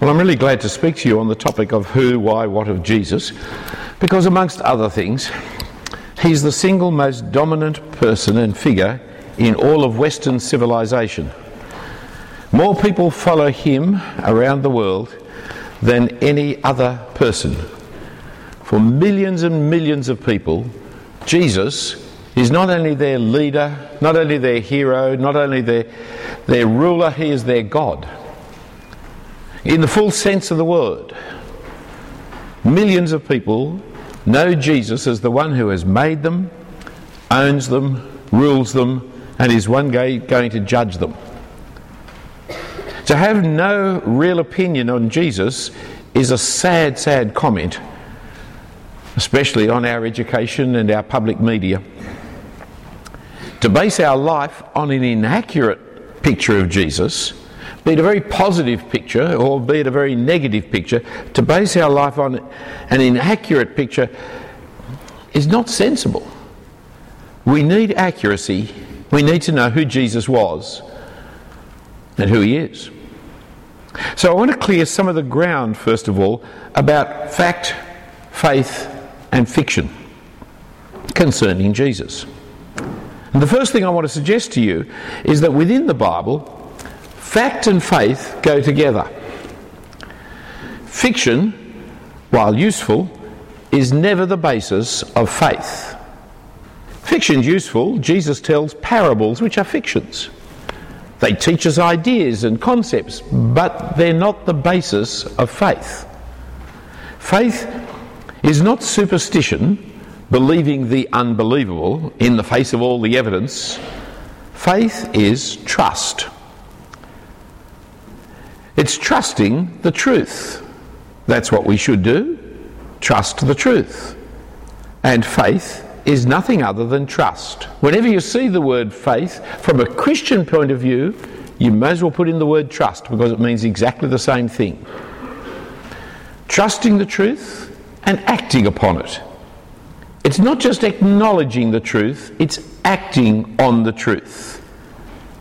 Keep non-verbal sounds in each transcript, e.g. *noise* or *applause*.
Well, I'm really glad to speak to you on the topic of who, why, what of Jesus, because amongst other things, he's the single most dominant person and figure in all of Western civilization. More people follow him around the world than any other person. For millions and millions of people, Jesus is not only their leader, not only their hero, not only their, their ruler, he is their God. In the full sense of the word, millions of people know Jesus as the one who has made them, owns them, rules them, and is one day going to judge them. To have no real opinion on Jesus is a sad, sad comment, especially on our education and our public media. To base our life on an inaccurate picture of Jesus, be it a very positive picture or be it a very negative picture, to base our life on an inaccurate picture is not sensible. We need accuracy. We need to know who Jesus was and who he is. So I want to clear some of the ground, first of all, about fact, faith, and fiction concerning Jesus. And the first thing I want to suggest to you is that within the Bible, fact and faith go together. Fiction, while useful, is never the basis of faith. Fiction's useful. Jesus tells parables, which are fictions. They teach us ideas and concepts, but they're not the basis of faith. Faith is not superstition, believing the unbelievable in the face of all the evidence. Faith is trust. It's trusting the truth. That's what we should do. Trust the truth. And faith is nothing other than trust. Whenever you see the word faith from a Christian point of view, you may as well put in the word trust because it means exactly the same thing. Trusting the truth and acting upon it. It's not just acknowledging the truth, it's acting on the truth.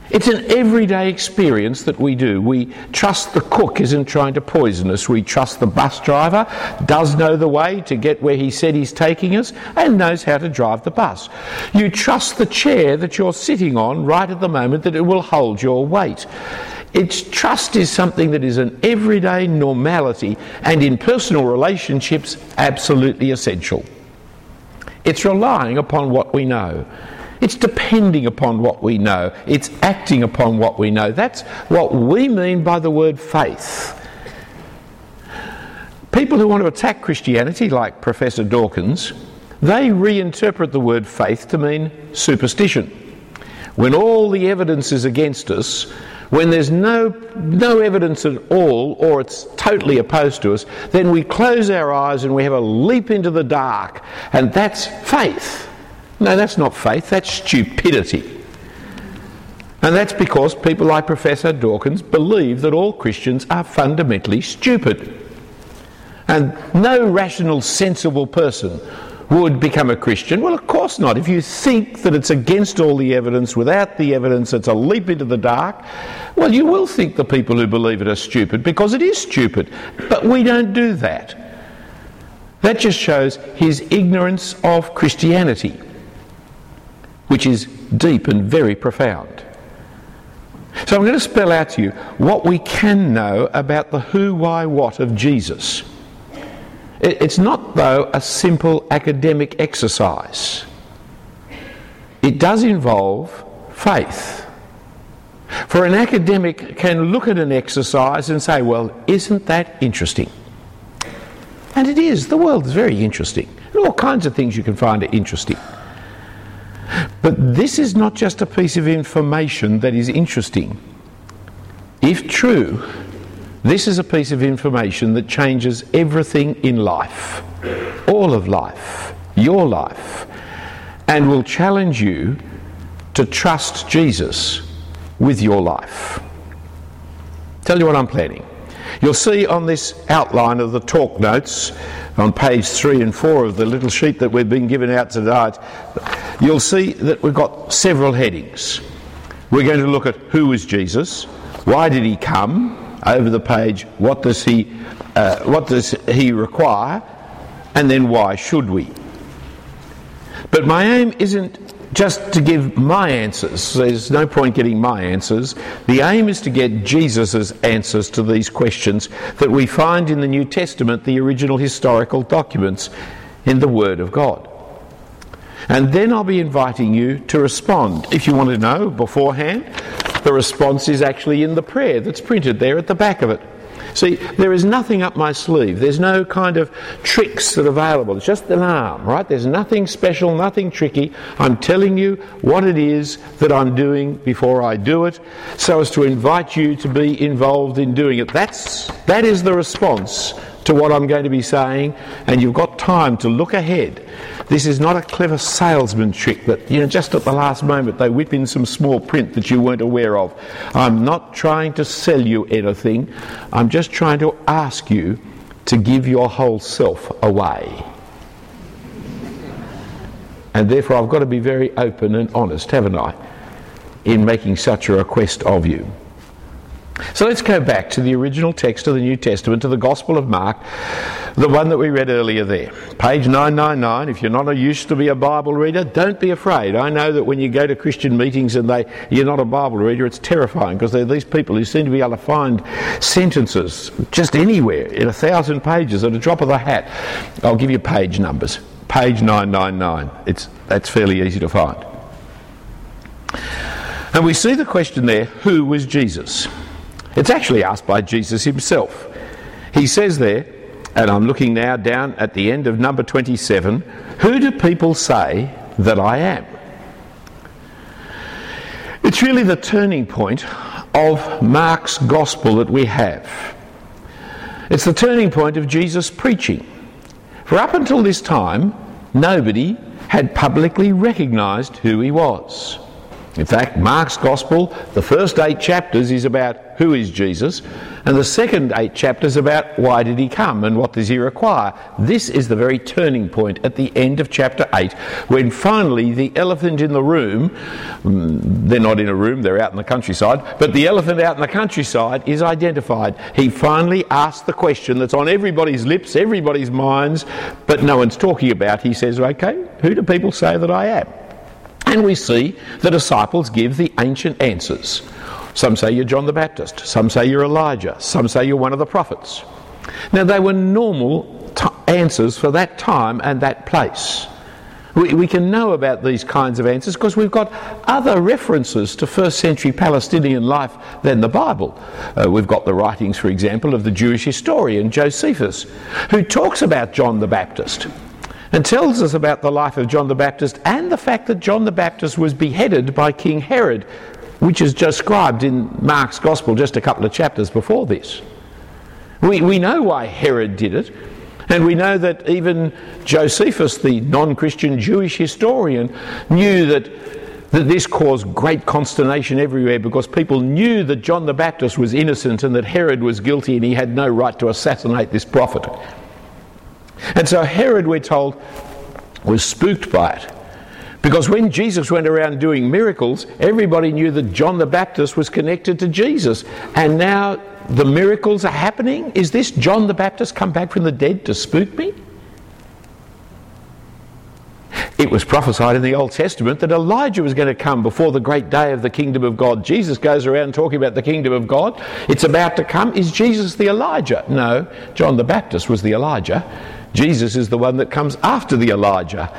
It's an everyday experience that we do. We trust the cook isn't trying to poison us. We trust the bus driver does know the way to get where he said he's taking us and knows how to drive the bus. You trust the chair that you're sitting on right at the moment that it will hold your weight. It's trust is something that is an everyday normality and in personal relationships absolutely essential. It's relying upon what we know. It's depending upon what we know. It's acting upon what we know. That's what we mean by the word faith. People who want to attack Christianity, like Professor Dawkins, they reinterpret the word faith to mean superstition. When all the evidence is against us, when there's no, no evidence at all, or it's totally opposed to us, then we close our eyes and we have a leap into the dark, and that's faith. No, that's not faith, that's stupidity. And that's because people like Professor Dawkins believe that all Christians are fundamentally stupid. And no rational, sensible person would become a Christian. Well, of course not. If you think that it's against all the evidence, without the evidence, it's a leap into the dark, well, you will think the people who believe it are stupid because it is stupid. But we don't do that. That just shows his ignorance of Christianity which is deep and very profound. So I'm going to spell out to you what we can know about the who, why, what of Jesus. It's not, though, a simple academic exercise. It does involve faith. For an academic can look at an exercise and say, well, isn't that interesting? And it is. The world is very interesting. all kinds of things you can find are interesting. But this is not just a piece of information that is interesting. If true, this is a piece of information that changes everything in life, all of life, your life, and will challenge you to trust Jesus with your life. Tell you what I'm planning. You'll see on this outline of the talk notes on page three and four of the little sheet that we've been given out tonight, you'll see that we've got several headings. We're going to look at who is Jesus, why did he come, over the page, what does he, uh, what does he require, and then why should we? But my aim isn't just to give my answers. There's no point getting my answers. The aim is to get Jesus' answers to these questions that we find in the New Testament, the original historical documents in the Word of God. And then I'll be inviting you to respond. If you want to know beforehand, the response is actually in the prayer that's printed there at the back of it. See, there is nothing up my sleeve. There's no kind of tricks that are available. It's just an arm, right? There's nothing special, nothing tricky. I'm telling you what it is that I'm doing before I do it, so as to invite you to be involved in doing it. That's that is the response to what I'm going to be saying, and you've got time to look ahead. This is not a clever salesman trick that, you know, just at the last moment they whip in some small print that you weren't aware of. I'm not trying to sell you anything, I'm just trying to ask you to give your whole self away. And therefore, I've got to be very open and honest, haven't I, in making such a request of you. So let's go back to the original text of the New Testament, to the Gospel of Mark, the one that we read earlier there. Page 999. If you're not used to be a Bible reader, don't be afraid. I know that when you go to Christian meetings and they, you're not a Bible reader, it's terrifying because there are these people who seem to be able to find sentences just anywhere in a thousand pages at a drop of the hat. I'll give you page numbers. Page 999. It's, that's fairly easy to find. And we see the question there who was Jesus? It's actually asked by Jesus himself. He says there, and I'm looking now down at the end of number 27 Who do people say that I am? It's really the turning point of Mark's gospel that we have. It's the turning point of Jesus' preaching. For up until this time, nobody had publicly recognised who he was. In fact, Mark's Gospel, the first eight chapters is about who is Jesus, and the second eight chapters about why did he come and what does he require. This is the very turning point at the end of chapter 8 when finally the elephant in the room, mm, they're not in a room, they're out in the countryside, but the elephant out in the countryside is identified. He finally asks the question that's on everybody's lips, everybody's minds, but no one's talking about. He says, Okay, who do people say that I am? And we see the disciples give the ancient answers. Some say you're John the Baptist, some say you're Elijah, some say you're one of the prophets. Now, they were normal t- answers for that time and that place. We, we can know about these kinds of answers because we've got other references to first century Palestinian life than the Bible. Uh, we've got the writings, for example, of the Jewish historian Josephus, who talks about John the Baptist and tells us about the life of John the Baptist and the fact that John the Baptist was beheaded by King Herod, which is described in Mark's Gospel just a couple of chapters before this. We, we know why Herod did it, and we know that even Josephus, the non Christian Jewish historian, knew that that this caused great consternation everywhere because people knew that John the Baptist was innocent and that Herod was guilty and he had no right to assassinate this prophet. And so Herod, we're told, was spooked by it. Because when Jesus went around doing miracles, everybody knew that John the Baptist was connected to Jesus. And now the miracles are happening. Is this John the Baptist come back from the dead to spook me? It was prophesied in the Old Testament that Elijah was going to come before the great day of the kingdom of God. Jesus goes around talking about the kingdom of God. It's about to come. Is Jesus the Elijah? No, John the Baptist was the Elijah. Jesus is the one that comes after the Elijah.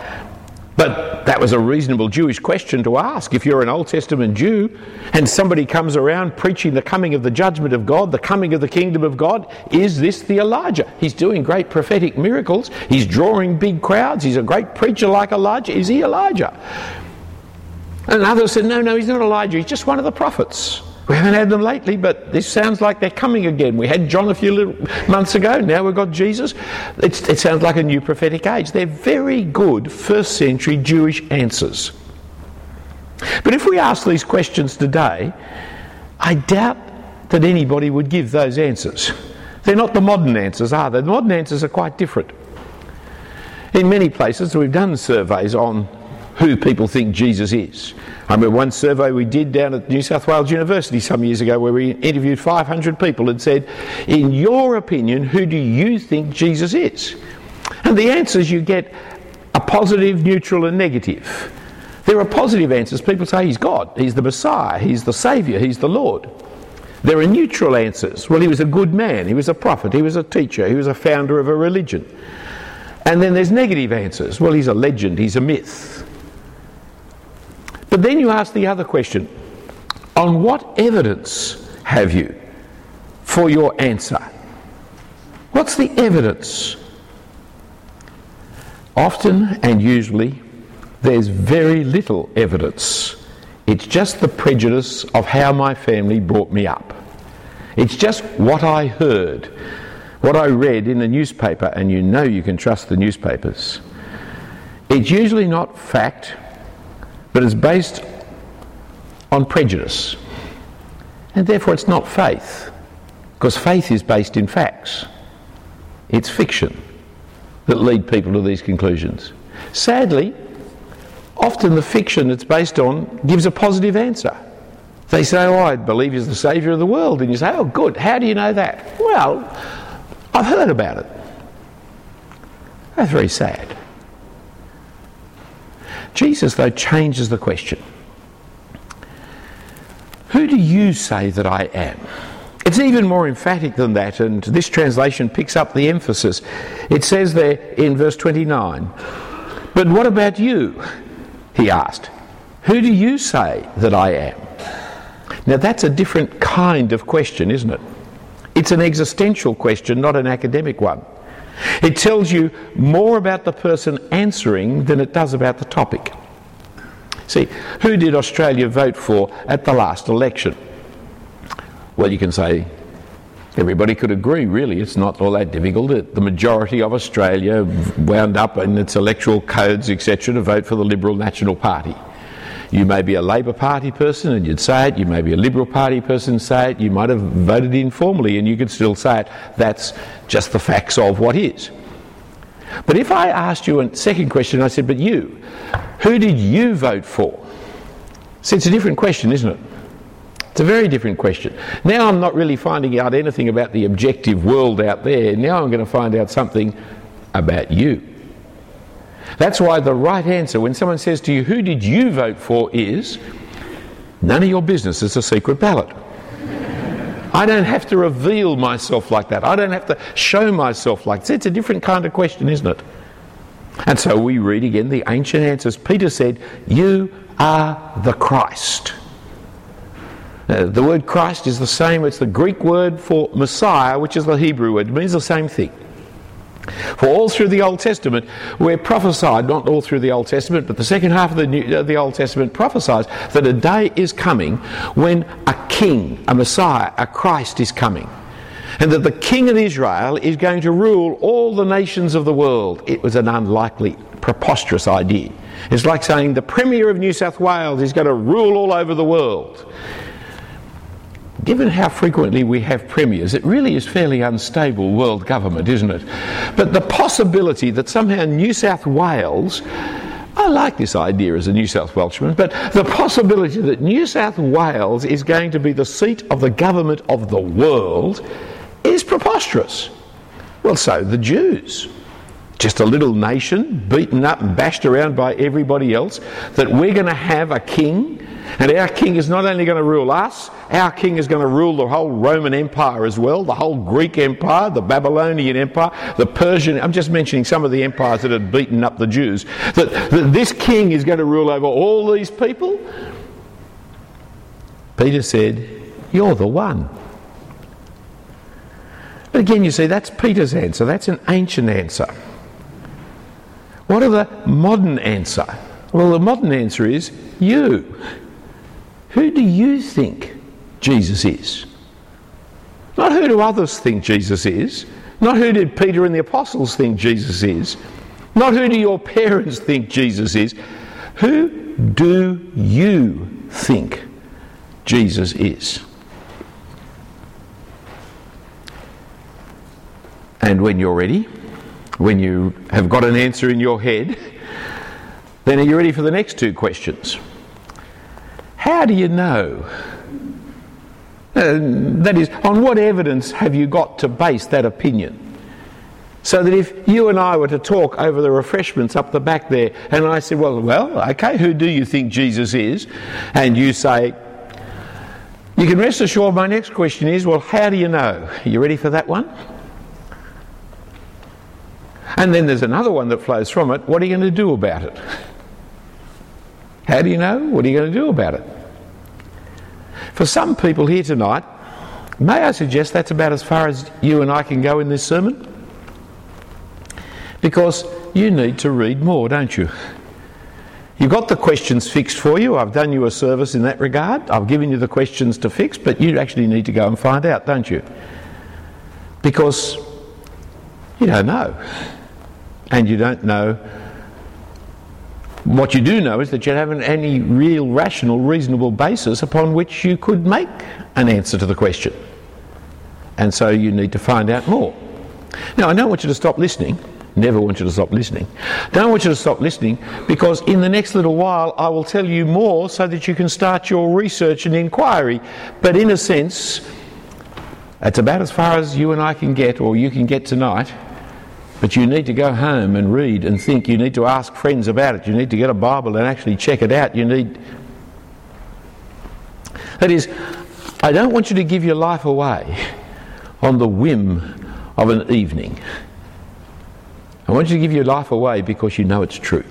But that was a reasonable Jewish question to ask. If you're an Old Testament Jew and somebody comes around preaching the coming of the judgment of God, the coming of the kingdom of God, is this the Elijah? He's doing great prophetic miracles. He's drawing big crowds. He's a great preacher like Elijah. Is he Elijah? And others said, no, no, he's not Elijah. He's just one of the prophets. We haven't had them lately, but this sounds like they're coming again. We had John a few months ago, now we've got Jesus. It's, it sounds like a new prophetic age. They're very good first century Jewish answers. But if we ask these questions today, I doubt that anybody would give those answers. They're not the modern answers, are they? The modern answers are quite different. In many places, we've done surveys on who people think Jesus is. I remember one survey we did down at New South Wales University some years ago where we interviewed 500 people and said, In your opinion, who do you think Jesus is? And the answers you get are positive, neutral, and negative. There are positive answers. People say he's God, he's the Messiah, he's the Saviour, he's the Lord. There are neutral answers. Well, he was a good man, he was a prophet, he was a teacher, he was a founder of a religion. And then there's negative answers. Well, he's a legend, he's a myth. But then you ask the other question on what evidence have you for your answer? What's the evidence? Often and usually, there's very little evidence. It's just the prejudice of how my family brought me up. It's just what I heard, what I read in the newspaper, and you know you can trust the newspapers. It's usually not fact, but it's based on prejudice. And therefore, it's not faith, because faith is based in facts. It's fiction that lead people to these conclusions. Sadly, often the fiction it's based on gives a positive answer. They say, Oh, I believe he's the Saviour of the world. And you say, Oh, good. How do you know that? Well, I've heard about it. That's very sad. Jesus, though, changes the question Who do you say that I am? It's even more emphatic than that, and this translation picks up the emphasis. It says there in verse 29, But what about you? He asked, Who do you say that I am? Now that's a different kind of question, isn't it? It's an existential question, not an academic one. It tells you more about the person answering than it does about the topic. See, who did Australia vote for at the last election? Well, you can say everybody could agree, really. It's not all that difficult. Uh, the majority of Australia wound up in its electoral codes, etc., to vote for the Liberal National Party. You may be a Labor Party person and you'd say it. You may be a Liberal Party person and say it. You might have voted informally and you could still say it. That's just the facts of what is. But if I asked you a second question, I said, but you, who did you vote for? See, it's a different question, isn't it? It's a very different question. Now I'm not really finding out anything about the objective world out there. Now I'm going to find out something about you. That's why the right answer when someone says to you, Who did you vote for? is none of your business. It's a secret ballot. I don't have to reveal myself like that. I don't have to show myself like that. It's a different kind of question, isn't it? And so we read again the ancient answers. Peter said, You are the Christ. Now, the word Christ is the same, it's the Greek word for Messiah, which is the Hebrew word. It means the same thing. For all through the Old Testament, we're prophesied, not all through the Old Testament, but the second half of the, New, uh, the Old Testament prophesies that a day is coming when a king, a Messiah, a Christ is coming. And that the king of Israel is going to rule all the nations of the world. It was an unlikely, preposterous idea. It's like saying the Premier of New South Wales is going to rule all over the world given how frequently we have premiers, it really is fairly unstable world government, isn't it? But the possibility that somehow New South Wales I like this idea as a New South Welshman, but the possibility that New South Wales is going to be the seat of the government of the world is preposterous. Well, so the Jews. Just a little nation beaten up and bashed around by everybody else, that we're going to have a king and our king is not only going to rule us, our king is going to rule the whole Roman Empire as well, the whole Greek Empire, the Babylonian Empire, the Persian. I'm just mentioning some of the empires that had beaten up the Jews. That, that this king is going to rule over all these people. Peter said, You're the one. But again, you see, that's Peter's answer. That's an ancient answer. What are the modern answer? Well, the modern answer is you. Who do you think Jesus is? Not who do others think Jesus is. Not who did Peter and the apostles think Jesus is. Not who do your parents think Jesus is. Who do you think Jesus is? And when you're ready, when you have got an answer in your head, Then are you ready for the next two questions? How do you know? Uh, that is, on what evidence have you got to base that opinion? So that if you and I were to talk over the refreshments up the back there, and I said, Well, well, okay, who do you think Jesus is? And you say, You can rest assured my next question is, Well, how do you know? Are you ready for that one? And then there's another one that flows from it. What are you going to do about it? How do you know? What are you going to do about it? For some people here tonight, may I suggest that's about as far as you and I can go in this sermon? Because you need to read more, don't you? You've got the questions fixed for you. I've done you a service in that regard. I've given you the questions to fix, but you actually need to go and find out, don't you? Because you don't know. And you don't know what you do know is that you haven't any real rational, reasonable basis upon which you could make an answer to the question. And so you need to find out more. Now, I don't want you to stop listening. Never want you to stop listening. Don't want you to stop listening because in the next little while I will tell you more so that you can start your research and inquiry. But in a sense, that's about as far as you and I can get, or you can get tonight. But you need to go home and read and think. You need to ask friends about it. You need to get a Bible and actually check it out. You need. That is, I don't want you to give your life away on the whim of an evening. I want you to give your life away because you know it's true.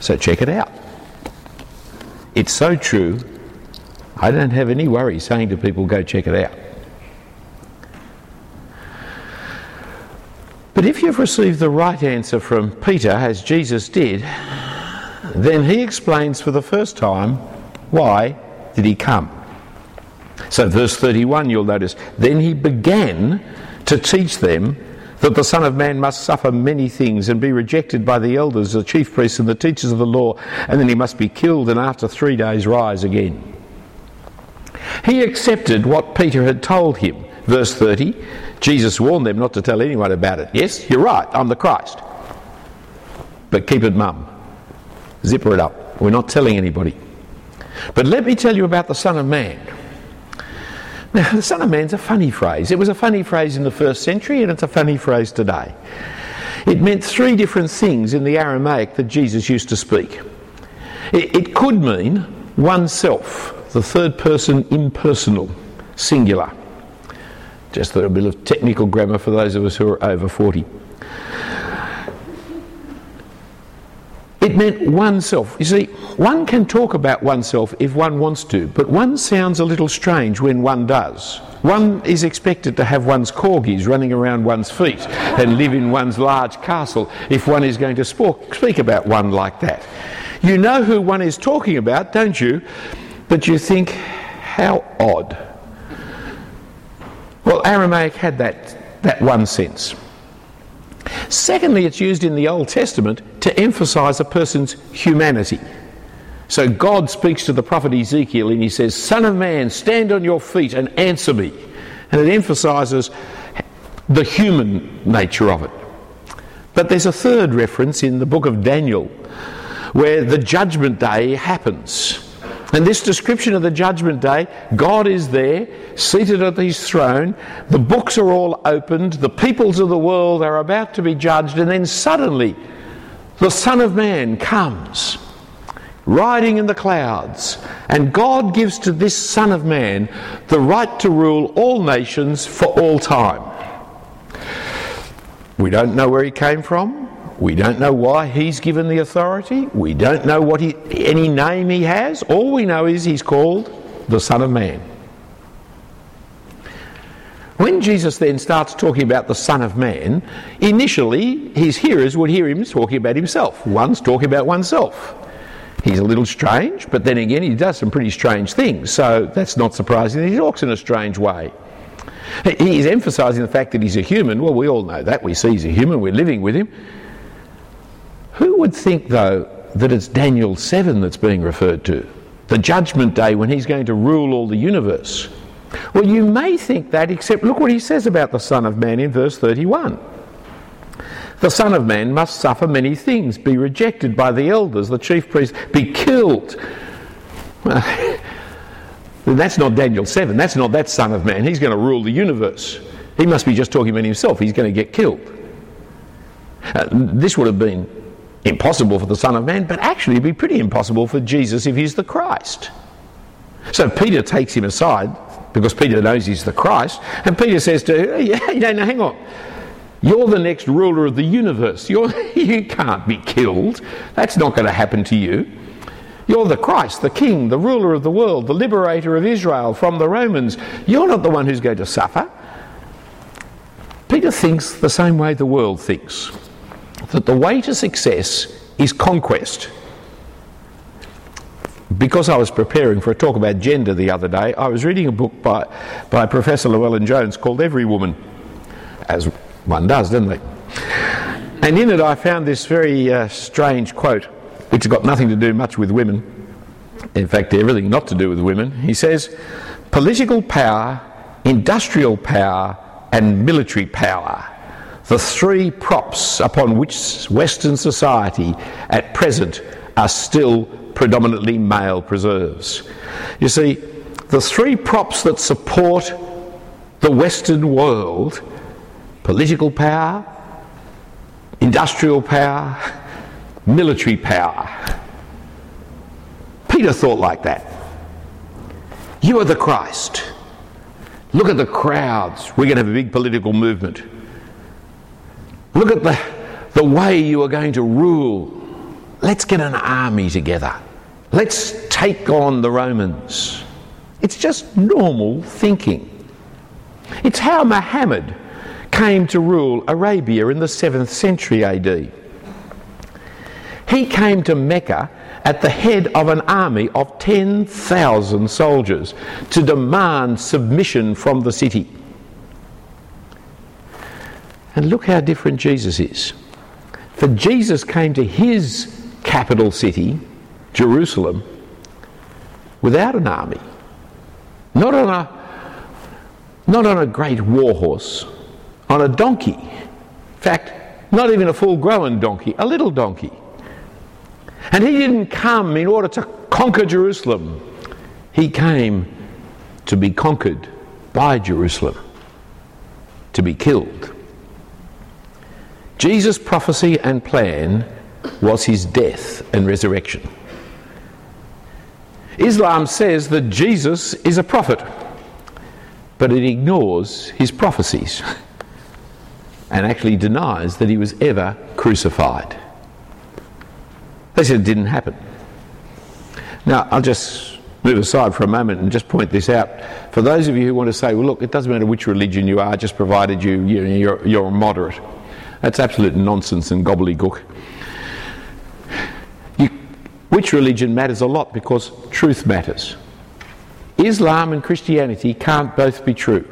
So check it out. It's so true, I don't have any worry saying to people, go check it out. But if you've received the right answer from Peter, as Jesus did, then he explains for the first time why did he come. So, verse 31, you'll notice, then he began to teach them that the Son of Man must suffer many things and be rejected by the elders, the chief priests, and the teachers of the law, and then he must be killed and after three days rise again. He accepted what Peter had told him. Verse 30 Jesus warned them not to tell anyone about it. Yes, you're right, I'm the Christ. But keep it mum. Zipper it up. We're not telling anybody. But let me tell you about the Son of Man. Now, the Son of Man's a funny phrase. It was a funny phrase in the first century, and it's a funny phrase today. It meant three different things in the Aramaic that Jesus used to speak. It, it could mean oneself, the third person impersonal, singular. Just a little bit of technical grammar for those of us who are over 40. It meant oneself. You see, one can talk about oneself if one wants to, but one sounds a little strange when one does. One is expected to have one's corgis running around one's feet and live in one's large castle if one is going to speak about one like that. You know who one is talking about, don't you? But you think, how odd. Well, Aramaic had that, that one sense. Secondly, it's used in the Old Testament to emphasize a person's humanity. So God speaks to the prophet Ezekiel and he says, Son of man, stand on your feet and answer me. And it emphasizes the human nature of it. But there's a third reference in the book of Daniel where the judgment day happens. And this description of the judgment day, God is there, seated at his throne, the books are all opened, the peoples of the world are about to be judged, and then suddenly the Son of Man comes riding in the clouds, and God gives to this Son of Man the right to rule all nations for all time. We don't know where he came from. We don't know why he's given the authority. We don't know what he, any name he has. All we know is he's called the Son of Man. When Jesus then starts talking about the Son of Man, initially his hearers would hear him talking about himself. One's talking about oneself. He's a little strange, but then again, he does some pretty strange things, so that's not surprising he talks in a strange way. He's emphasizing the fact that he's a human. Well, we all know that. We see he's a human, we're living with him. Who would think, though, that it's Daniel 7 that's being referred to? The judgment day when he's going to rule all the universe. Well, you may think that, except look what he says about the Son of Man in verse 31. the Son of Man must suffer many things, be rejected by the elders, the chief priests, be killed. Well, *laughs* that's not Daniel 7. That's not that Son of Man. He's going to rule the universe. He must be just talking about himself. He's going to get killed. Uh, this would have been impossible for the Son of Man, but actually it'd be pretty impossible for Jesus if he's the Christ. So Peter takes him aside because Peter knows he's the Christ, and Peter says to him, *laughs* no, hang on. You're the next ruler of the universe. You're, *laughs* you can't be killed. That's not going to happen to you. You're the Christ, the King, the ruler of the world, the liberator of Israel from the Romans. You're not the one who's going to suffer. Peter thinks the same way the world thinks that the way to success is conquest. Because I was preparing for a talk about gender the other day, I was reading a book by, by Professor Llewellyn Jones called Every Woman, as one does, doesn't they? And in it, I found this very uh, strange quote, which has got nothing to do much with women. In fact, everything not to do with women. He says, political power, industrial power, and military power the three props upon which Western society at present are still predominantly male preserves. You see, the three props that support the Western world political power, industrial power, military power. Peter thought like that. You are the Christ. Look at the crowds. We're going to have a big political movement. Look at the, the way you are going to rule. Let's get an army together. Let's take on the Romans. It's just normal thinking. It's how Muhammad came to rule Arabia in the 7th century AD. He came to Mecca at the head of an army of 10,000 soldiers to demand submission from the city. And look how different Jesus is. For Jesus came to his capital city, Jerusalem, without an army, not on a, not on a great war horse, on a donkey. In fact, not even a full grown donkey, a little donkey. And he didn't come in order to conquer Jerusalem, he came to be conquered by Jerusalem, to be killed. Jesus' prophecy and plan was his death and resurrection. Islam says that Jesus is a prophet, but it ignores his prophecies and actually denies that he was ever crucified. They said it didn't happen. Now, I'll just move aside for a moment and just point this out. For those of you who want to say, well, look, it doesn't matter which religion you are, just provided you, you know, you're, you're a moderate. That's absolute nonsense and gobbledygook. You, which religion matters a lot because truth matters. Islam and Christianity can't both be true.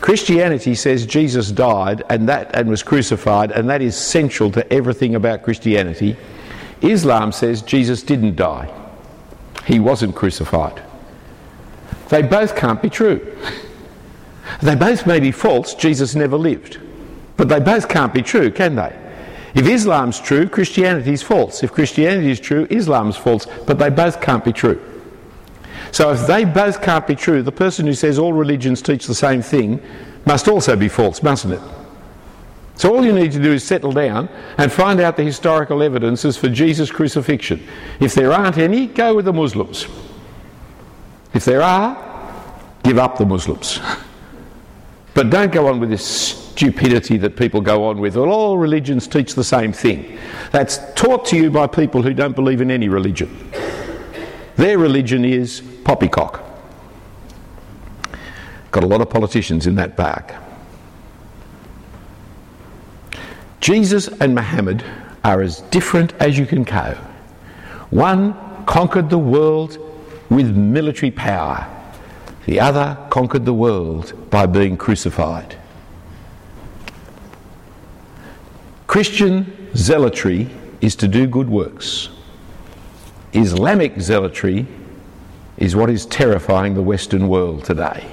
Christianity says Jesus died and that and was crucified and that is central to everything about Christianity. Islam says Jesus didn't die. He wasn't crucified. They both can't be true. They both may be false, Jesus never lived. But they both can't be true, can they? If Islam's true, Christianity's false. If Christianity is true, Islam's false. But they both can't be true. So if they both can't be true, the person who says all religions teach the same thing must also be false, mustn't it? So all you need to do is settle down and find out the historical evidences for Jesus' crucifixion. If there aren't any, go with the Muslims. If there are, give up the Muslims. *laughs* But don't go on with this stupidity that people go on with. Well, all religions teach the same thing. That's taught to you by people who don't believe in any religion. Their religion is poppycock. Got a lot of politicians in that bag. Jesus and Muhammad are as different as you can go. One conquered the world with military power. The other conquered the world by being crucified. Christian zealotry is to do good works. Islamic zealotry is what is terrifying the Western world today.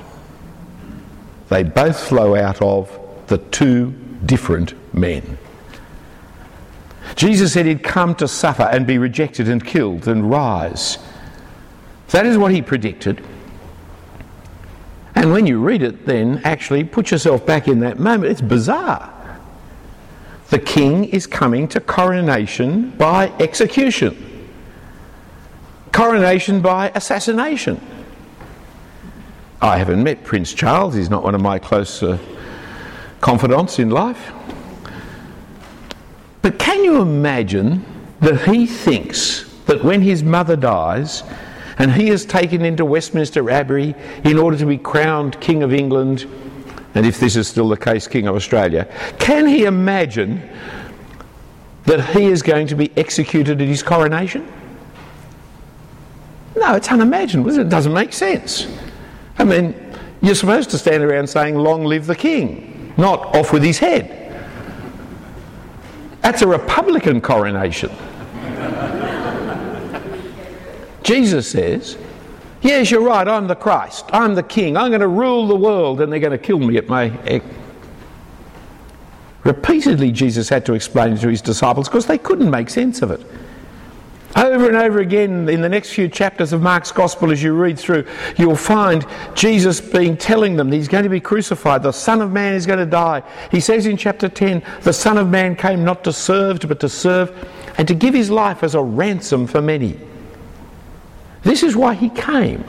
They both flow out of the two different men. Jesus said he'd come to suffer and be rejected and killed and rise. That is what he predicted. And when you read it, then actually put yourself back in that moment. It's bizarre. The king is coming to coronation by execution, coronation by assassination. I haven't met Prince Charles, he's not one of my close uh, confidants in life. But can you imagine that he thinks that when his mother dies, and he is taken into Westminster Abbey in order to be crowned King of England, and if this is still the case, King of Australia. Can he imagine that he is going to be executed at his coronation? No, it's unimaginable. It doesn't make sense. I mean, you're supposed to stand around saying, Long live the King, not off with his head. That's a Republican coronation. Jesus says, Yes, you're right, I'm the Christ, I'm the King, I'm going to rule the world, and they're going to kill me at my. Repeatedly, Jesus had to explain to his disciples because they couldn't make sense of it. Over and over again in the next few chapters of Mark's Gospel, as you read through, you'll find Jesus being telling them he's going to be crucified, the Son of Man is going to die. He says in chapter 10, the Son of Man came not to serve, but to serve, and to give his life as a ransom for many. This is why he came.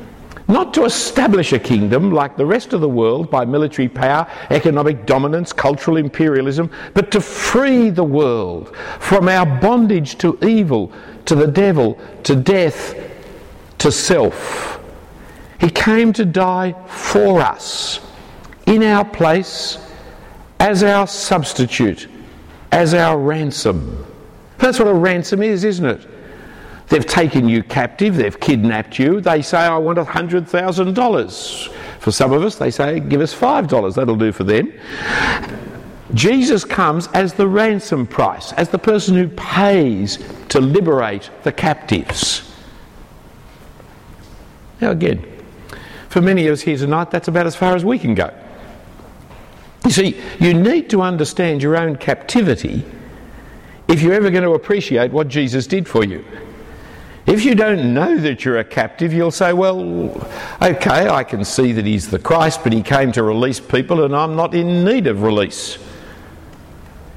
Not to establish a kingdom like the rest of the world by military power, economic dominance, cultural imperialism, but to free the world from our bondage to evil, to the devil, to death, to self. He came to die for us, in our place, as our substitute, as our ransom. That's what a ransom is, isn't it? They've taken you captive, they've kidnapped you. They say, I want $100,000. For some of us, they say, give us $5. That'll do for them. Jesus comes as the ransom price, as the person who pays to liberate the captives. Now, again, for many of us here tonight, that's about as far as we can go. You see, you need to understand your own captivity if you're ever going to appreciate what Jesus did for you. If you don't know that you're a captive, you'll say, well, okay, I can see that he's the Christ, but he came to release people and I'm not in need of release.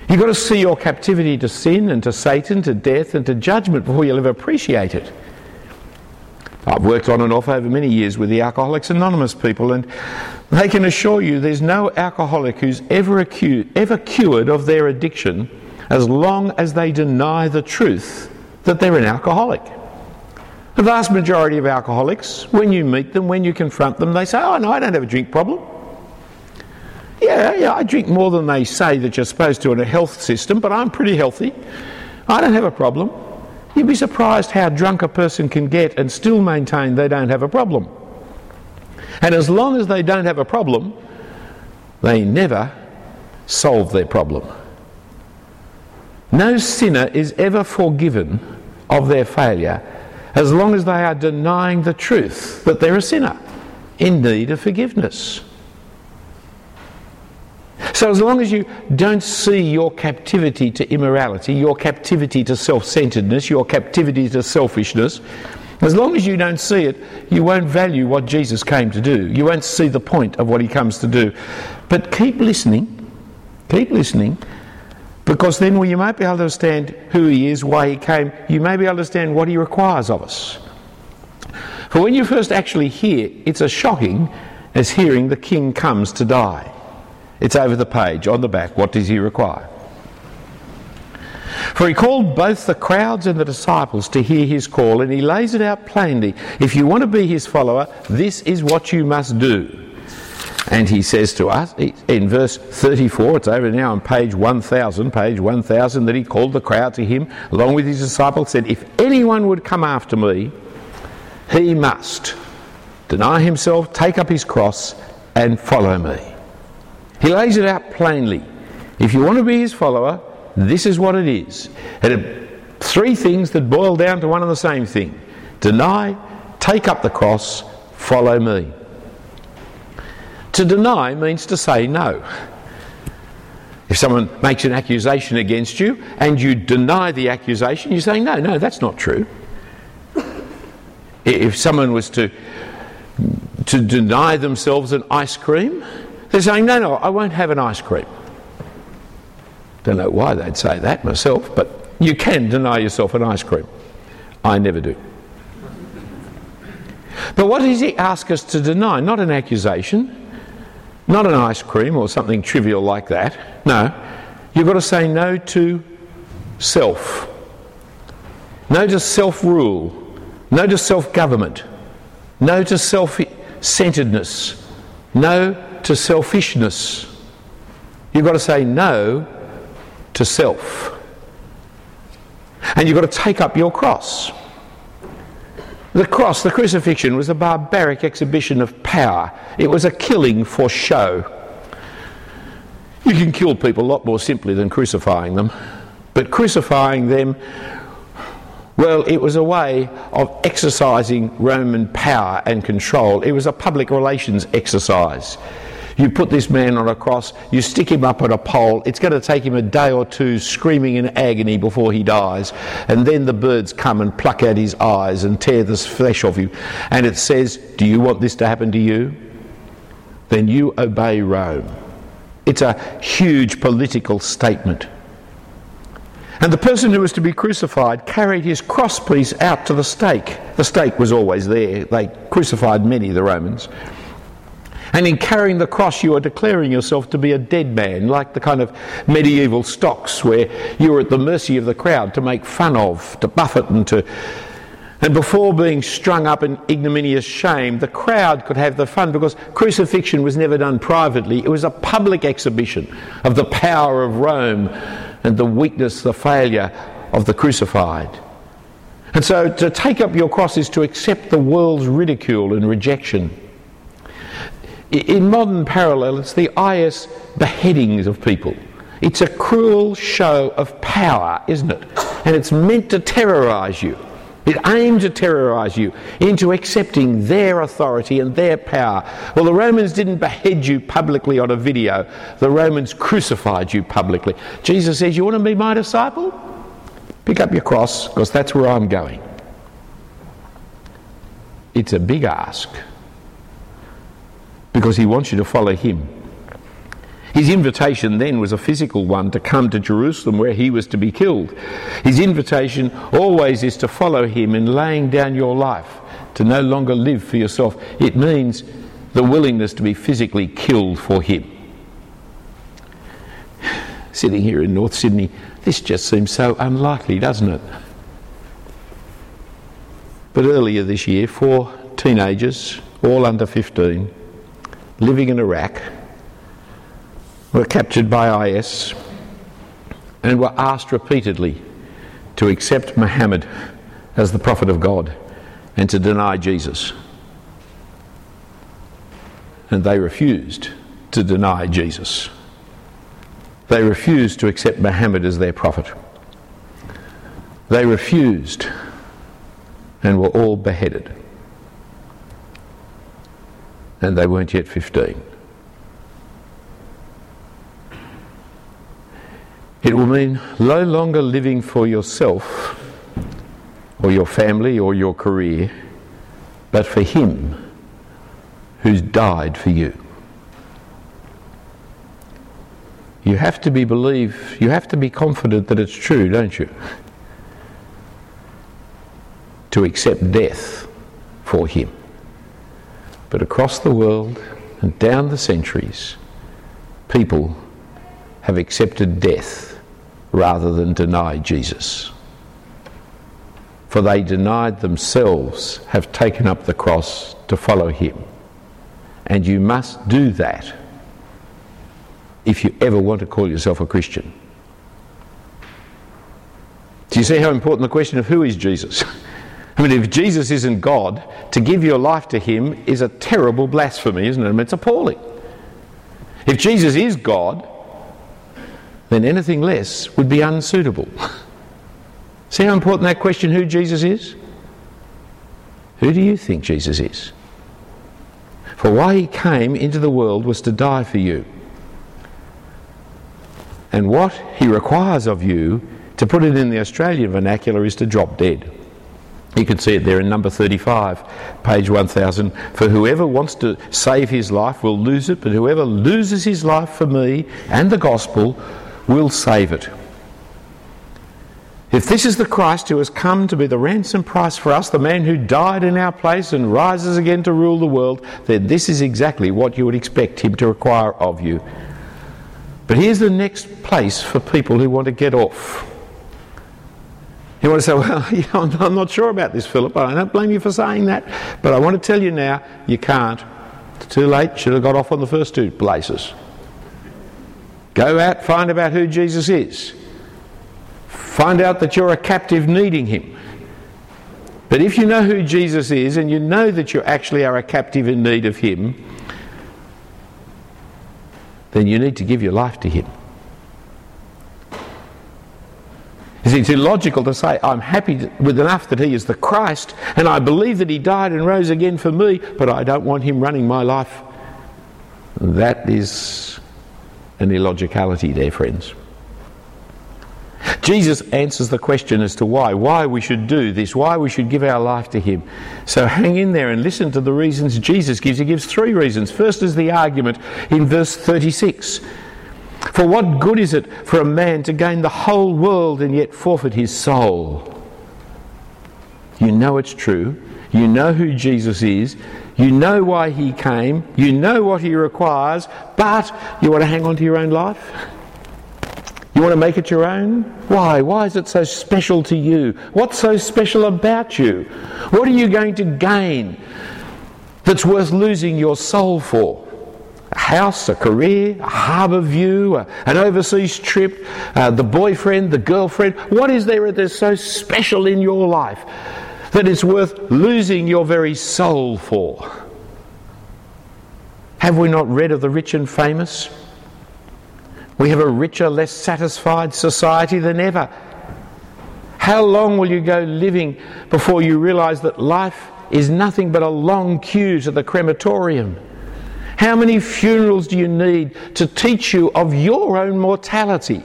You've got to see your captivity to sin and to Satan, to death and to judgment before you'll ever appreciate it. I've worked on and off over many years with the Alcoholics Anonymous people, and they can assure you there's no alcoholic who's ever, acu- ever cured of their addiction as long as they deny the truth that they're an alcoholic. The vast majority of alcoholics, when you meet them, when you confront them, they say, Oh, no, I don't have a drink problem. Yeah, yeah, I drink more than they say that you're supposed to in a health system, but I'm pretty healthy. I don't have a problem. You'd be surprised how drunk a person can get and still maintain they don't have a problem. And as long as they don't have a problem, they never solve their problem. No sinner is ever forgiven of their failure as long as they are denying the truth that they're a sinner in need of forgiveness. So, as long as you don't see your captivity to immorality, your captivity to self centeredness, your captivity to selfishness, as long as you don't see it, you won't value what Jesus came to do. You won't see the point of what he comes to do. But keep listening, keep listening, because then well, you might be able to understand who he is, why he came. You may be able to understand what he requires of us. For when you first actually hear, it's as shocking as hearing the king comes to die. It's over the page, on the back. What does he require? For he called both the crowds and the disciples to hear his call, and he lays it out plainly. If you want to be his follower, this is what you must do. And he says to us in verse 34, it's over now on page 1000, page 1000, that he called the crowd to him along with his disciples, said, If anyone would come after me, he must deny himself, take up his cross, and follow me. He lays it out plainly. If you want to be his follower, this is what it is. And three things that boil down to one and the same thing deny, take up the cross, follow me. To deny means to say no. If someone makes an accusation against you and you deny the accusation, you're saying, no, no, that's not true. If someone was to, to deny themselves an ice cream, they're saying, no, no, I won't have an ice cream. Don't know why they'd say that myself, but you can deny yourself an ice cream. I never do. But what does he ask us to deny? Not an accusation, not an ice cream or something trivial like that. No, you've got to say no to self, no to self rule, no to self government, no to self centeredness, no to selfishness. You've got to say no to self. And you've got to take up your cross. The cross, the crucifixion, was a barbaric exhibition of power. It was a killing for show. You can kill people a lot more simply than crucifying them. But crucifying them, well, it was a way of exercising Roman power and control. It was a public relations exercise. You put this man on a cross, you stick him up on a pole, it's going to take him a day or two screaming in agony before he dies, and then the birds come and pluck out his eyes and tear the flesh off him. And it says, Do you want this to happen to you? Then you obey Rome. It's a huge political statement. And the person who was to be crucified carried his crosspiece out to the stake. The stake was always there. They crucified many, the Romans. And in carrying the cross, you are declaring yourself to be a dead man, like the kind of medieval stocks where you were at the mercy of the crowd to make fun of, to buffet and to. And before being strung up in ignominious shame, the crowd could have the fun because crucifixion was never done privately. It was a public exhibition of the power of Rome and the weakness, the failure of the crucified. And so to take up your cross is to accept the world's ridicule and rejection in modern parallel, it's the IS beheadings of people. It's a cruel show of power, isn't it? And it's meant to terrorise you. It aimed to terrorise you into accepting their authority and their power. Well, the Romans didn't behead you publicly on a video, the Romans crucified you publicly. Jesus says, You want to be my disciple? Pick up your cross, because that's where I'm going. It's a big ask because he wants you to follow him. His invitation then was a physical one to come to Jerusalem where he was to be killed. His invitation always is to follow him in laying down your life, to no longer live for yourself. It means the willingness to be physically killed for him. Sitting here in North Sydney, this just seems so unlikely, doesn't it? But earlier this year, four teenagers, all under 15, living in Iraq were captured by IS and were asked repeatedly to accept Muhammad as the prophet of God and to deny Jesus. And they refused to deny Jesus. They refused to accept Muhammad as their prophet. They refused and were all beheaded and they weren't yet 15. It will mean no longer living for yourself or your family or your career, but for Him who's died for you. You have to be believe, you have to be confident that it's true, don't you? To accept death for Him. But across the world and down the centuries, people have accepted death rather than deny Jesus. For they denied themselves, have taken up the cross to follow him. And you must do that if you ever want to call yourself a Christian. Do you see how important the question of who is Jesus? *laughs* I mean, if Jesus isn't God, to give your life to him is a terrible blasphemy, isn't it? I mean, it's appalling. If Jesus is God, then anything less would be unsuitable. *laughs* See how important that question, who Jesus is? Who do you think Jesus is? For why he came into the world was to die for you. And what he requires of you, to put it in the Australian vernacular, is to drop dead. You can see it there in number 35, page 1000. For whoever wants to save his life will lose it, but whoever loses his life for me and the gospel will save it. If this is the Christ who has come to be the ransom price for us, the man who died in our place and rises again to rule the world, then this is exactly what you would expect him to require of you. But here's the next place for people who want to get off. You want to say, well, *laughs* you know, I'm not sure about this, Philip. I don't blame you for saying that. But I want to tell you now, you can't. It's too late. Should have got off on the first two places. Go out, find out who Jesus is. Find out that you're a captive needing him. But if you know who Jesus is and you know that you actually are a captive in need of him, then you need to give your life to him. It's illogical to say, I'm happy with enough that He is the Christ, and I believe that He died and rose again for me, but I don't want Him running my life. That is an illogicality there, friends. Jesus answers the question as to why, why we should do this, why we should give our life to Him. So hang in there and listen to the reasons Jesus gives. He gives three reasons. First is the argument in verse 36. For what good is it for a man to gain the whole world and yet forfeit his soul? You know it's true. You know who Jesus is. You know why he came. You know what he requires. But you want to hang on to your own life? You want to make it your own? Why? Why is it so special to you? What's so special about you? What are you going to gain that's worth losing your soul for? A house, a career, a harbour view, a, an overseas trip, uh, the boyfriend, the girlfriend. What is there that's so special in your life that it's worth losing your very soul for? Have we not read of the rich and famous? We have a richer, less satisfied society than ever. How long will you go living before you realise that life is nothing but a long queue to the crematorium? How many funerals do you need to teach you of your own mortality?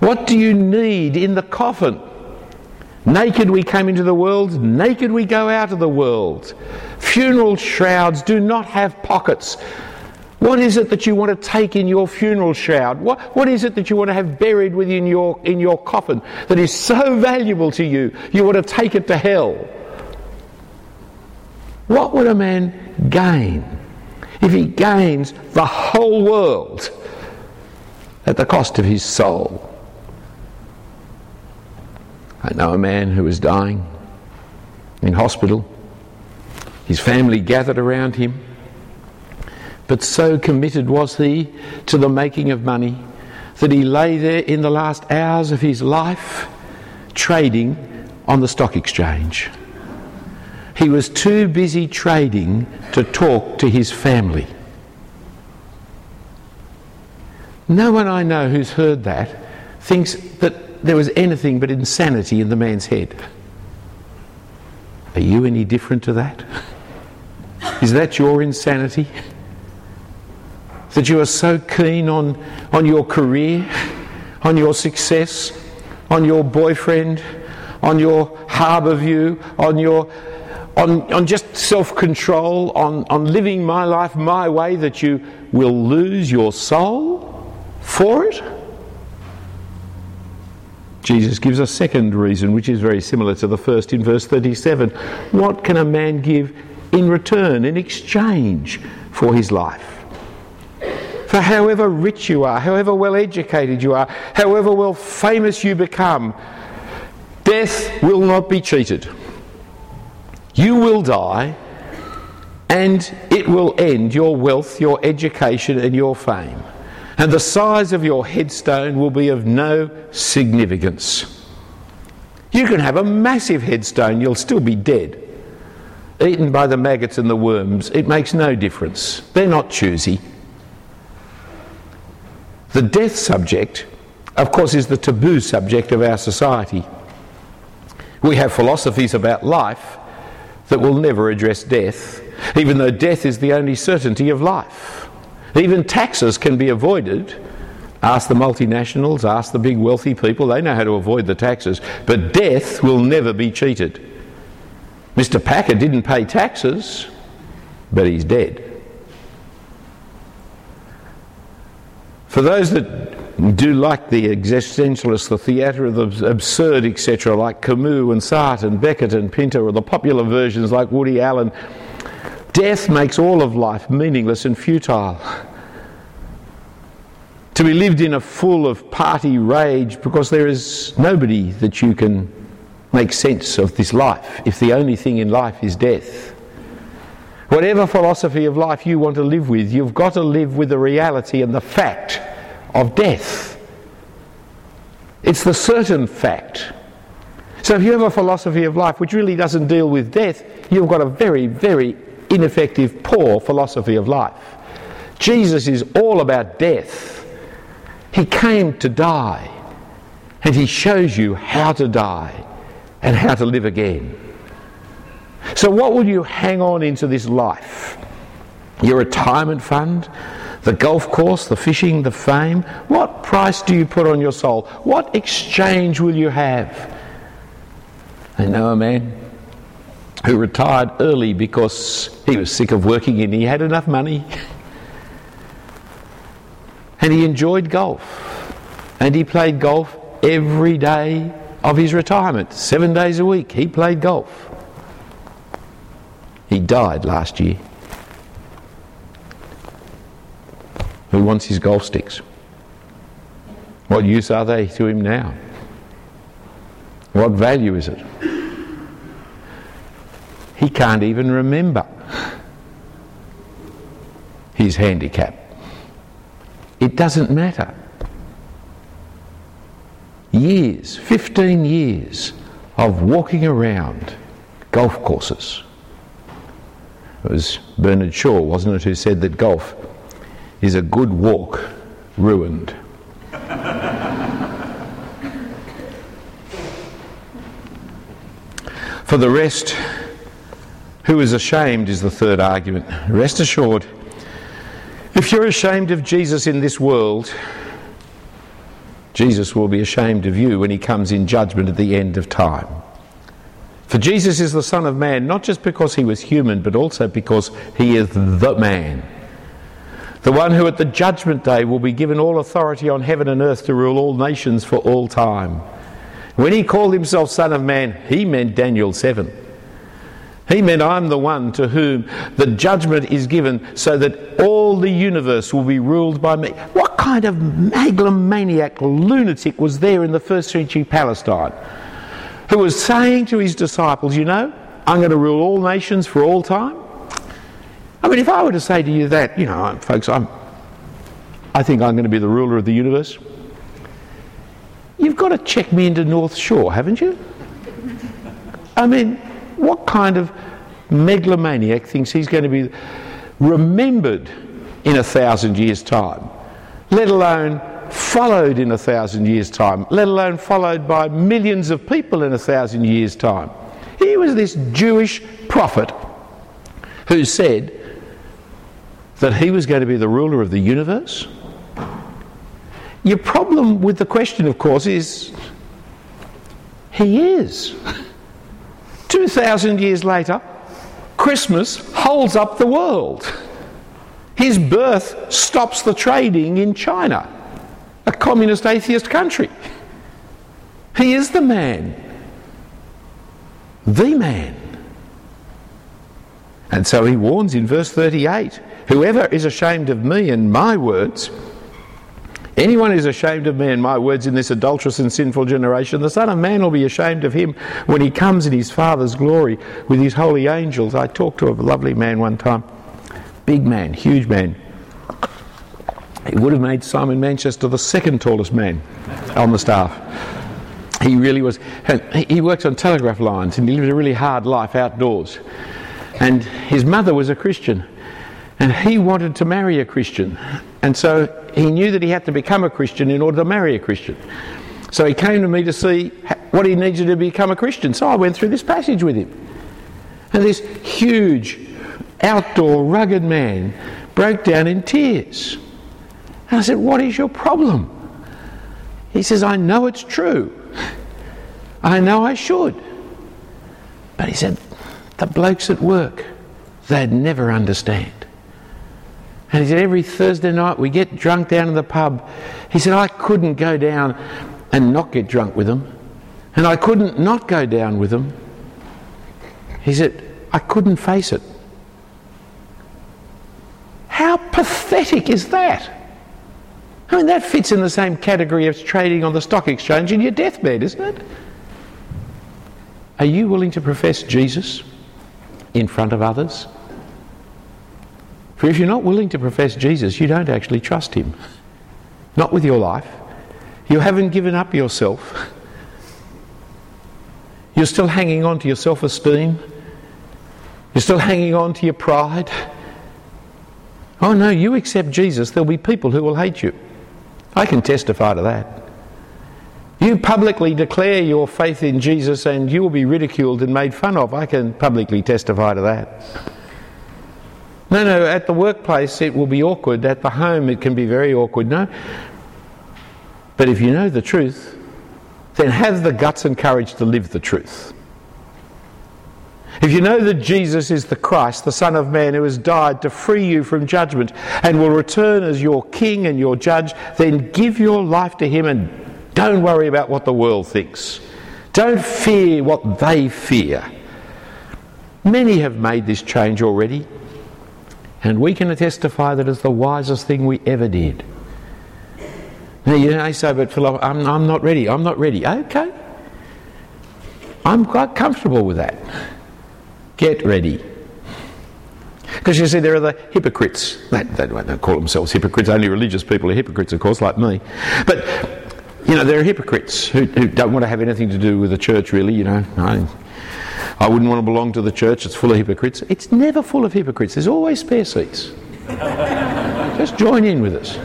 What do you need in the coffin? Naked we came into the world, naked we go out of the world. Funeral shrouds do not have pockets. What is it that you want to take in your funeral shroud? What, what is it that you want to have buried within your, in your coffin that is so *laughs* valuable to you, you want to take it to hell? What would a man gain if he gains the whole world at the cost of his soul. I know a man who was dying in hospital. His family gathered around him. But so committed was he to the making of money that he lay there in the last hours of his life trading on the stock exchange. He was too busy trading to talk to his family. No one I know who's heard that thinks that there was anything but insanity in the man's head. Are you any different to that? Is that your insanity? That you are so keen on, on your career, on your success, on your boyfriend, on your harbour view, on your on, on just self control, on, on living my life my way, that you will lose your soul for it? Jesus gives a second reason, which is very similar to the first in verse 37. What can a man give in return, in exchange for his life? For however rich you are, however well educated you are, however well famous you become, death will not be cheated. You will die, and it will end your wealth, your education, and your fame. And the size of your headstone will be of no significance. You can have a massive headstone, you'll still be dead. Eaten by the maggots and the worms, it makes no difference. They're not choosy. The death subject, of course, is the taboo subject of our society. We have philosophies about life that will never address death, even though death is the only certainty of life. Even taxes can be avoided, Ask the multinationals, ask the big wealthy people, they know how to avoid the taxes. But death will never be cheated. Mr. Packer didn't pay taxes, but he's dead. For those that do like the existentialists, the theatre of the absurd, etc., like Camus and Sartre and Beckett and Pinter, or the popular versions like Woody Allen, death makes all of life meaningless and futile. To be lived in a full of party rage because there is nobody that you can make sense of this life if the only thing in life is death. Whatever philosophy of life you want to live with, you've got to live with the reality and the fact of death. It's the certain fact. So if you have a philosophy of life which really doesn't deal with death, you've got a very, very ineffective, poor philosophy of life. Jesus is all about death. He came to die, and he shows you how to die and how to live again. So, what will you hang on into this life? Your retirement fund? The golf course, the fishing, the fame? What price do you put on your soul? What exchange will you have? I know a man who retired early because he was sick of working and he had enough money. *laughs* and he enjoyed golf. And he played golf every day of his retirement. Seven days a week, he played golf. He died last year. Who wants his golf sticks? What use are they to him now? What value is it? He can't even remember his handicap. It doesn't matter. Years, 15 years of walking around golf courses it was Bernard Shaw, wasn't it, who said that golf is a good walk ruined. For the rest, who is ashamed is the third argument. Rest assured, if you're ashamed of Jesus in this world, Jesus will be ashamed of you when he comes in judgment at the end of time. For Jesus is the Son of Man, not just because he was human, but also because he is the man. The one who at the judgment day will be given all authority on heaven and earth to rule all nations for all time. When he called himself Son of Man, he meant Daniel 7. He meant, I'm the one to whom the judgment is given so that all the universe will be ruled by me. What kind of megalomaniac lunatic was there in the first century Palestine? who was saying to his disciples, You know, I'm going to rule all nations for all time. I mean, if I were to say to you that, you know, folks, I'm, I think I'm going to be the ruler of the universe, you've got to check me into North Shore, haven't you? I mean, what kind of megalomaniac thinks he's going to be remembered in a thousand years' time, let alone followed in a thousand years' time, let alone followed by millions of people in a thousand years' time. He was this Jewish prophet who said that he was going to be the ruler of the universe. Your problem with the question, of course, is he is. *laughs* 2,000 years later, Christmas holds up the world. His birth stops the trading in China a communist atheist country. He is the man. The man. And so he warns in verse 38 Whoever is ashamed of me and my words, anyone who's ashamed of me and my words in this adulterous and sinful generation, the Son of Man will be ashamed of him when he comes in his Father's glory with his holy angels. I talked to a lovely man one time, big man, huge man. He would have made Simon Manchester the second tallest man on the staff. He really was. He worked on telegraph lines and he lived a really hard life outdoors. And his mother was a Christian. And he wanted to marry a Christian. And so he knew that he had to become a Christian in order to marry a Christian. So he came to me to see what he needed to become a Christian. So I went through this passage with him. And this huge, outdoor, rugged man broke down in tears. And I said, What is your problem? He says, I know it's true. I know I should. But he said, The blokes at work, they'd never understand. And he said, Every Thursday night we get drunk down in the pub. He said, I couldn't go down and not get drunk with them. And I couldn't not go down with them. He said, I couldn't face it. How pathetic is that? I mean, that fits in the same category as trading on the stock exchange in your deathbed, isn't it? Are you willing to profess Jesus in front of others? For if you're not willing to profess Jesus, you don't actually trust Him. Not with your life. You haven't given up yourself. You're still hanging on to your self esteem. You're still hanging on to your pride. Oh no, you accept Jesus, there'll be people who will hate you. I can testify to that. You publicly declare your faith in Jesus and you will be ridiculed and made fun of. I can publicly testify to that. No, no, at the workplace it will be awkward. At the home it can be very awkward. No. But if you know the truth, then have the guts and courage to live the truth. If you know that Jesus is the Christ, the Son of Man, who has died to free you from judgment and will return as your King and your Judge, then give your life to Him and don't worry about what the world thinks. Don't fear what they fear. Many have made this change already, and we can testify that it's the wisest thing we ever did. Now, you may say, but Philip, I'm, I'm not ready. I'm not ready. Okay. I'm quite comfortable with that. Get ready. Because you see, there are the hypocrites. They, they don't call themselves hypocrites, only religious people are hypocrites, of course, like me. But, you know, there are hypocrites who, who don't want to have anything to do with the church, really. You know, I, I wouldn't want to belong to the church, it's full of hypocrites. It's never full of hypocrites, there's always spare seats. *laughs* Just join in with us.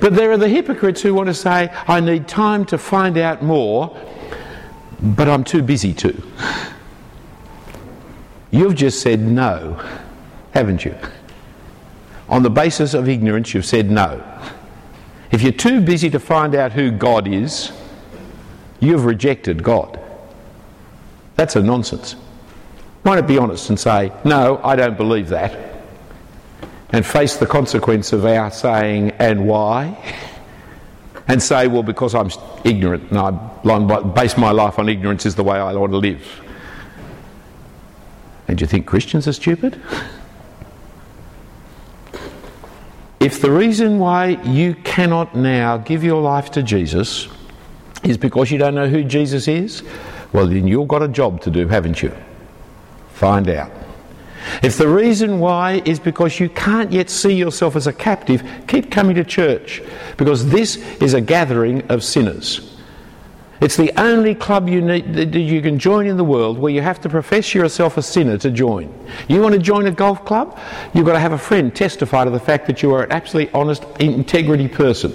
But there are the hypocrites who want to say, I need time to find out more, but I'm too busy to. You've just said no, haven't you? On the basis of ignorance, you've said no. If you're too busy to find out who God is, you've rejected God. That's a nonsense. Why not be honest and say, no, I don't believe that, and face the consequence of our saying, and why? *laughs* And say, well, because I'm ignorant and I base my life on ignorance is the way I want to live. And do you think Christians are stupid? *laughs* If the reason why you cannot now give your life to Jesus is because you don't know who Jesus is, well, then you've got a job to do, haven't you? Find out. If the reason why is because you can't yet see yourself as a captive, keep coming to church because this is a gathering of sinners. It's the only club you, need, that you can join in the world where you have to profess yourself a sinner to join. You want to join a golf club? You've got to have a friend testify to the fact that you are an absolutely honest, integrity person.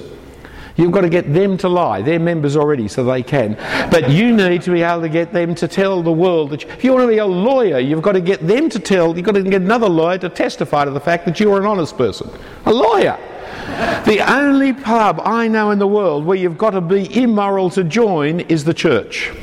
You've got to get them to lie. They're members already, so they can. But you need to be able to get them to tell the world that you, if you want to be a lawyer, you've got to get them to tell, you've got to get another lawyer to testify to the fact that you are an honest person. A lawyer. The only pub I know in the world where you've got to be immoral to join is the church.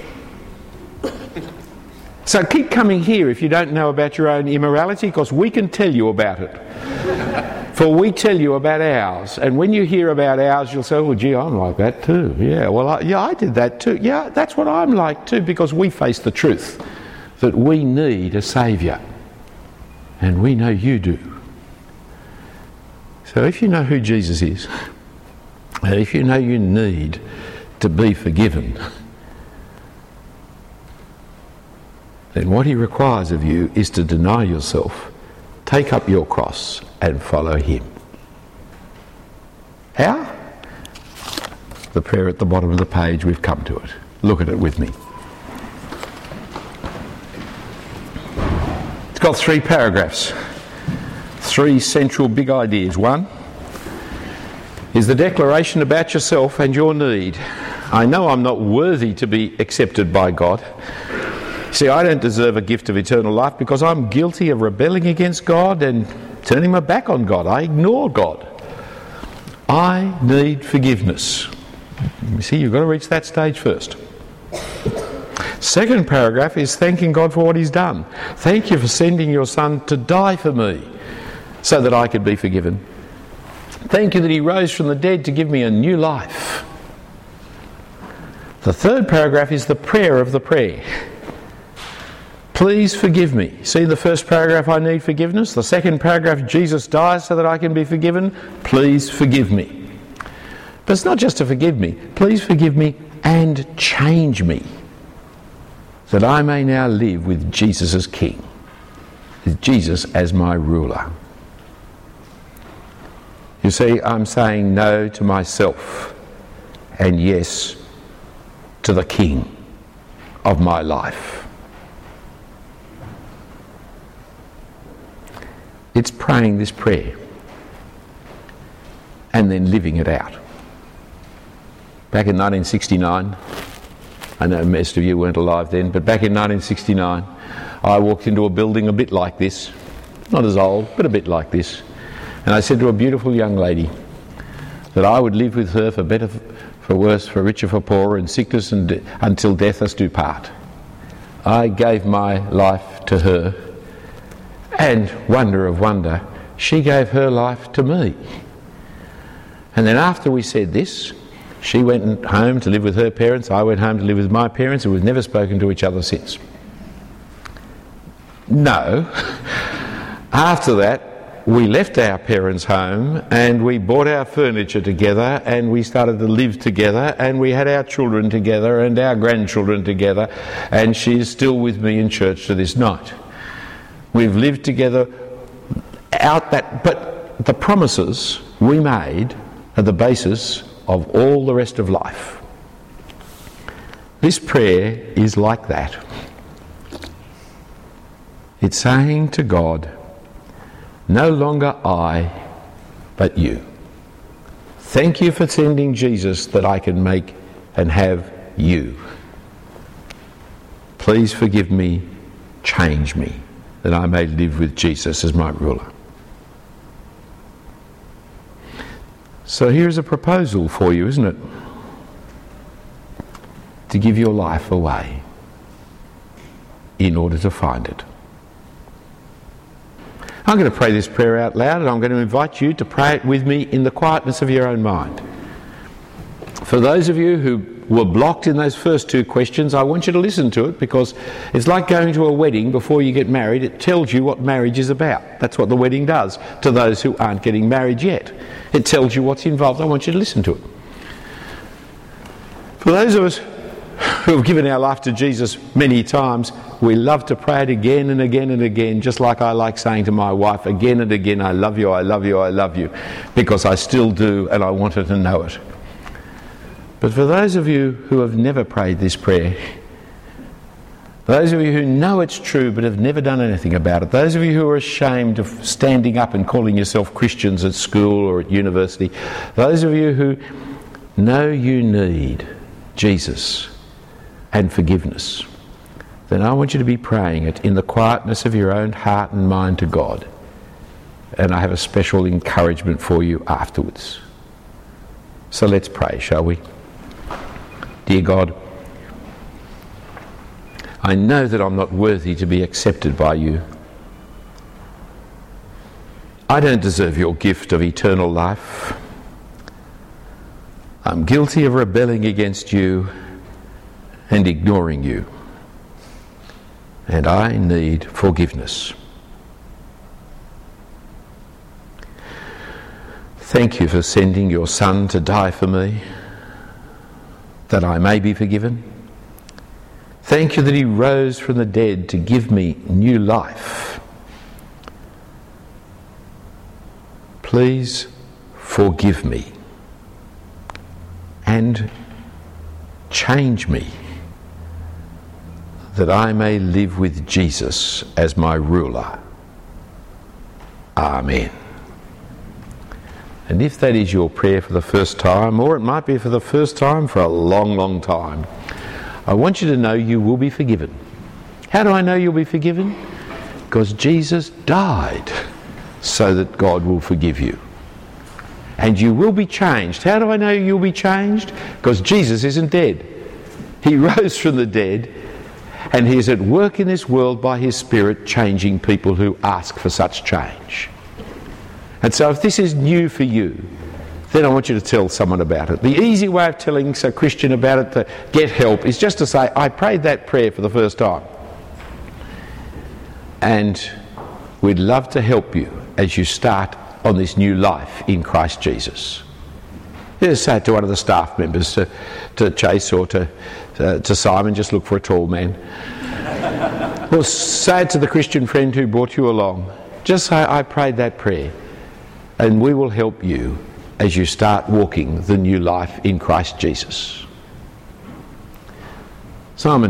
So keep coming here if you don't know about your own immorality, because we can tell you about it. For we tell you about ours. And when you hear about ours, you'll say, well, gee, I'm like that too. Yeah, well, I, yeah, I did that too. Yeah, that's what I'm like too, because we face the truth that we need a Saviour. And we know you do. So if you know who Jesus is, and if you know you need to be forgiven, then what he requires of you is to deny yourself, take up your cross, and follow him. How? The prayer at the bottom of the page, we've come to it. Look at it with me. It's got three paragraphs three central big ideas. One is the declaration about yourself and your need. I know I'm not worthy to be accepted by God. See, I don't deserve a gift of eternal life because I'm guilty of rebelling against God and turning my back on God. I ignore God. I need forgiveness. You see, you've got to reach that stage first. Second paragraph is thanking God for what He's done. Thank you for sending your Son to die for me so that I could be forgiven. Thank you that He rose from the dead to give me a new life. The third paragraph is the prayer of the prayer. Please forgive me. See the first paragraph, I need forgiveness. The second paragraph, Jesus dies so that I can be forgiven. Please forgive me. But it's not just to forgive me. Please forgive me and change me that I may now live with Jesus as King, with Jesus as my ruler. You see, I'm saying no to myself and yes to the King of my life. It's praying this prayer and then living it out. Back in 1969, I know most of you weren't alive then, but back in 1969, I walked into a building a bit like this, not as old, but a bit like this, and I said to a beautiful young lady that I would live with her for better, for worse, for richer, for poorer, in sickness and de- until death us do part. I gave my life to her and wonder of wonder, she gave her life to me. And then after we said this, she went home to live with her parents, I went home to live with my parents, and we've never spoken to each other since. No. *laughs* After that, we left our parents' home and we bought our furniture together and we started to live together and we had our children together and our grandchildren together, and she's still with me in church to this night. We've lived together out that, but the promises we made are the basis of all the rest of life. This prayer is like that. It's saying to God, no longer I, but you. Thank you for sending Jesus that I can make and have you. Please forgive me, change me that I may live with Jesus as my ruler. So here's a proposal for you, isn't it? To give your life away in order to find it. I'm going to pray this prayer out loud and I'm going to invite you to pray it with me in the quietness of your own mind. For those of you who were blocked in those first two questions, I want you to listen to it because it's like going to a wedding before you get married. It tells you what marriage is about. That's what the wedding does to those who aren't getting married yet. It tells you what's involved. I want you to listen to it. For those of us who have given our life to Jesus many times, we love to pray it again and again and again, just like I like saying to my wife again and again, I love you, I love you, I love you, because I still do and I want her to know it. But for those of you who have never prayed this prayer, those of you who know it's true but have never done anything about it, those of you who are ashamed of standing up and calling yourself Christians at school or at university, those of you who know you need Jesus and forgiveness, then I want you to be praying it in the quietness of your own heart and mind to God. And I have a special encouragement for you afterwards. So let's pray, shall we? Dear God, I know that I'm not worthy to be accepted by you. I don't deserve your gift of eternal life. I'm guilty of rebelling against you and ignoring you. And I need forgiveness. Thank you for sending your Son to die for me that I may be forgiven. Thank you that He rose from the dead to give me new life. Please forgive me and change me that I may live with Jesus as my ruler. Amen. And if that is your prayer for the first time, or it might be for the first time for a long, long time, I want you to know you will be forgiven. How do I know you'll be forgiven? Because Jesus died so that God will forgive you. and you will be changed. How do I know you'll be changed? Because Jesus isn't dead. He *laughs* rose from the dead and He is at work in this world by His Spirit changing people who ask for such change. And so if this is new for you, then I want you to tell someone about it. The easy way of telling a Christian about it to get help is just to say, I prayed that prayer for the first time. And we'd love to help you as you start on this new life in Christ Jesus. Just say it to one of the staff members, to, to Chase or to, uh, to Simon, just look for a tall man. *laughs* or say it to the Christian friend who brought you along. Just say, I prayed that prayer. And we will help you as you start walking the new life in Christ Jesus. Simon